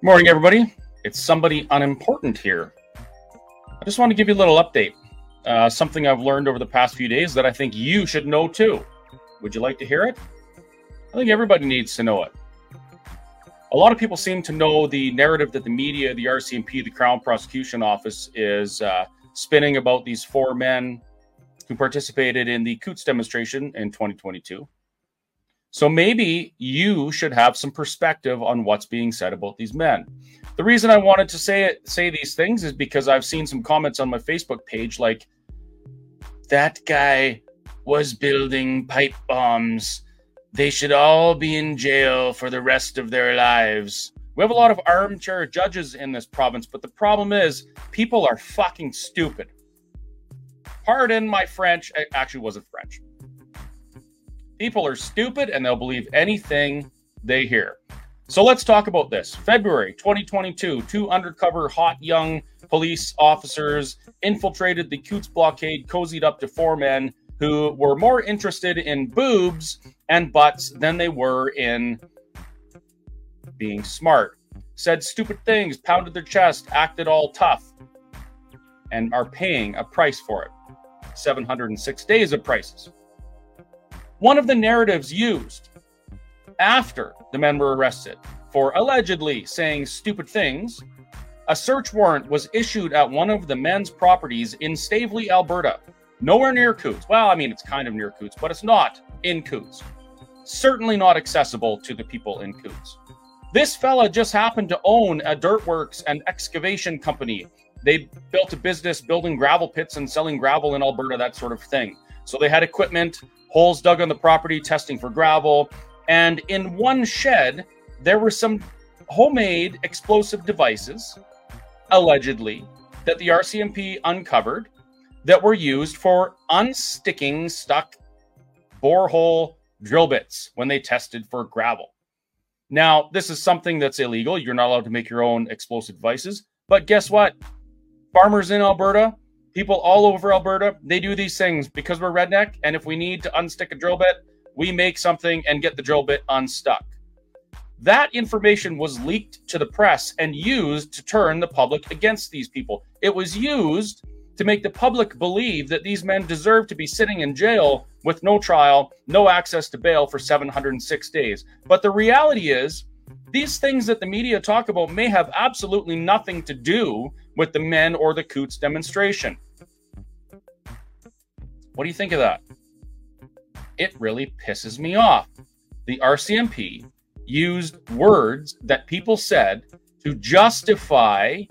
Morning, everybody. It's somebody unimportant here. I just want to give you a little update. Uh, something I've learned over the past few days that I think you should know too. Would you like to hear it? I think everybody needs to know it. A lot of people seem to know the narrative that the media, the RCMP, the Crown Prosecution Office is uh, spinning about these four men who participated in the Coutts demonstration in 2022. So maybe you should have some perspective on what's being said about these men. The reason I wanted to say it, say these things is because I've seen some comments on my Facebook page like that guy was building pipe bombs. They should all be in jail for the rest of their lives. We have a lot of armchair judges in this province, but the problem is people are fucking stupid. Pardon my French. It actually wasn't French. People are stupid and they'll believe anything they hear. So let's talk about this. February 2022, two undercover hot young police officers infiltrated the Coutts blockade, cozied up to four men who were more interested in boobs and butts than they were in being smart. Said stupid things, pounded their chest, acted all tough, and are paying a price for it. 706 days of prices. One of the narratives used after the men were arrested for allegedly saying stupid things, a search warrant was issued at one of the men's properties in Stavely, Alberta. Nowhere near Coutts. Well, I mean, it's kind of near Coutts, but it's not in Coutts. Certainly not accessible to the people in Coutts. This fella just happened to own a dirt works and excavation company. They built a business building gravel pits and selling gravel in Alberta, that sort of thing. So they had equipment, holes dug on the property, testing for gravel. And in one shed, there were some homemade explosive devices, allegedly, that the RCMP uncovered that were used for unsticking stuck borehole drill bits when they tested for gravel. Now, this is something that's illegal. You're not allowed to make your own explosive devices. But guess what? Farmers in Alberta, people all over Alberta, they do these things because we're redneck. And if we need to unstick a drill bit, we make something and get the drill bit unstuck. That information was leaked to the press and used to turn the public against these people. It was used to make the public believe that these men deserve to be sitting in jail with no trial, no access to bail for 706 days. But the reality is, these things that the media talk about may have absolutely nothing to do with the men or the Coutts demonstration. What do you think of that? It really pisses me off. The RCMP used words that people said to justify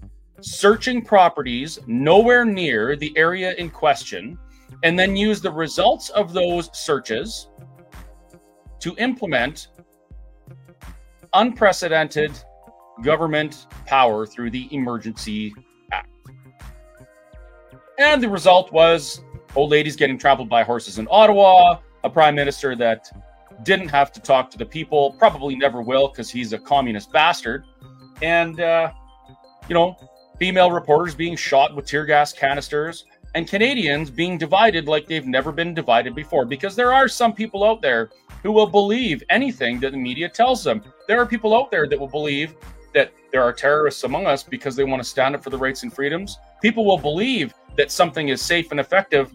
searching properties nowhere near the area in question, and then use the results of those searches to implement unprecedented government power through the Emergency Act. And the result was old ladies getting trampled by horses in Ottawa, a prime minister that didn't have to talk to the people, probably never will because he's a communist bastard. And, uh, you know, female reporters being shot with tear gas canisters, and Canadians being divided like they've never been divided before. Because there are some people out there who will believe anything that the media tells them. There are people out there that will believe that there are terrorists among us because they want to stand up for the rights and freedoms. People will believe that something is safe and effective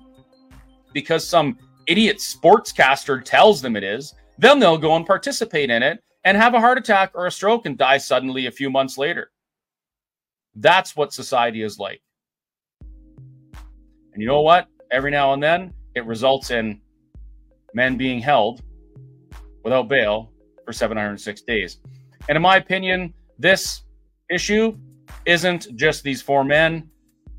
because some idiot sportscaster tells them it is. Then they'll go and participate in it and have a heart attack or a stroke and die suddenly a few months later. That's what society is like. And you know what? Every now and then, it results in men being held without bail for 706 days. And in my opinion, this issue isn't just these four men.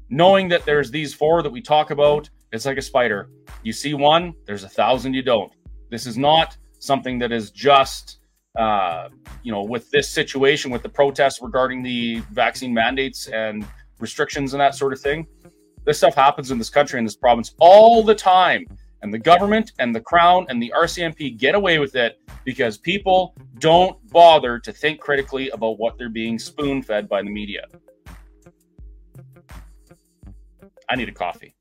Knowing that there's these four that we talk about, it's like a spider. You see one, there's a thousand you don't. This is not something that is just, uh, you know, with this situation, with the protests regarding the vaccine mandates and restrictions and that sort of thing. This stuff happens in this country, in this province, all the time. And the government and the crown and the RCMP get away with it because people don't bother to think critically about what they're being spoon fed by the media. I need a coffee.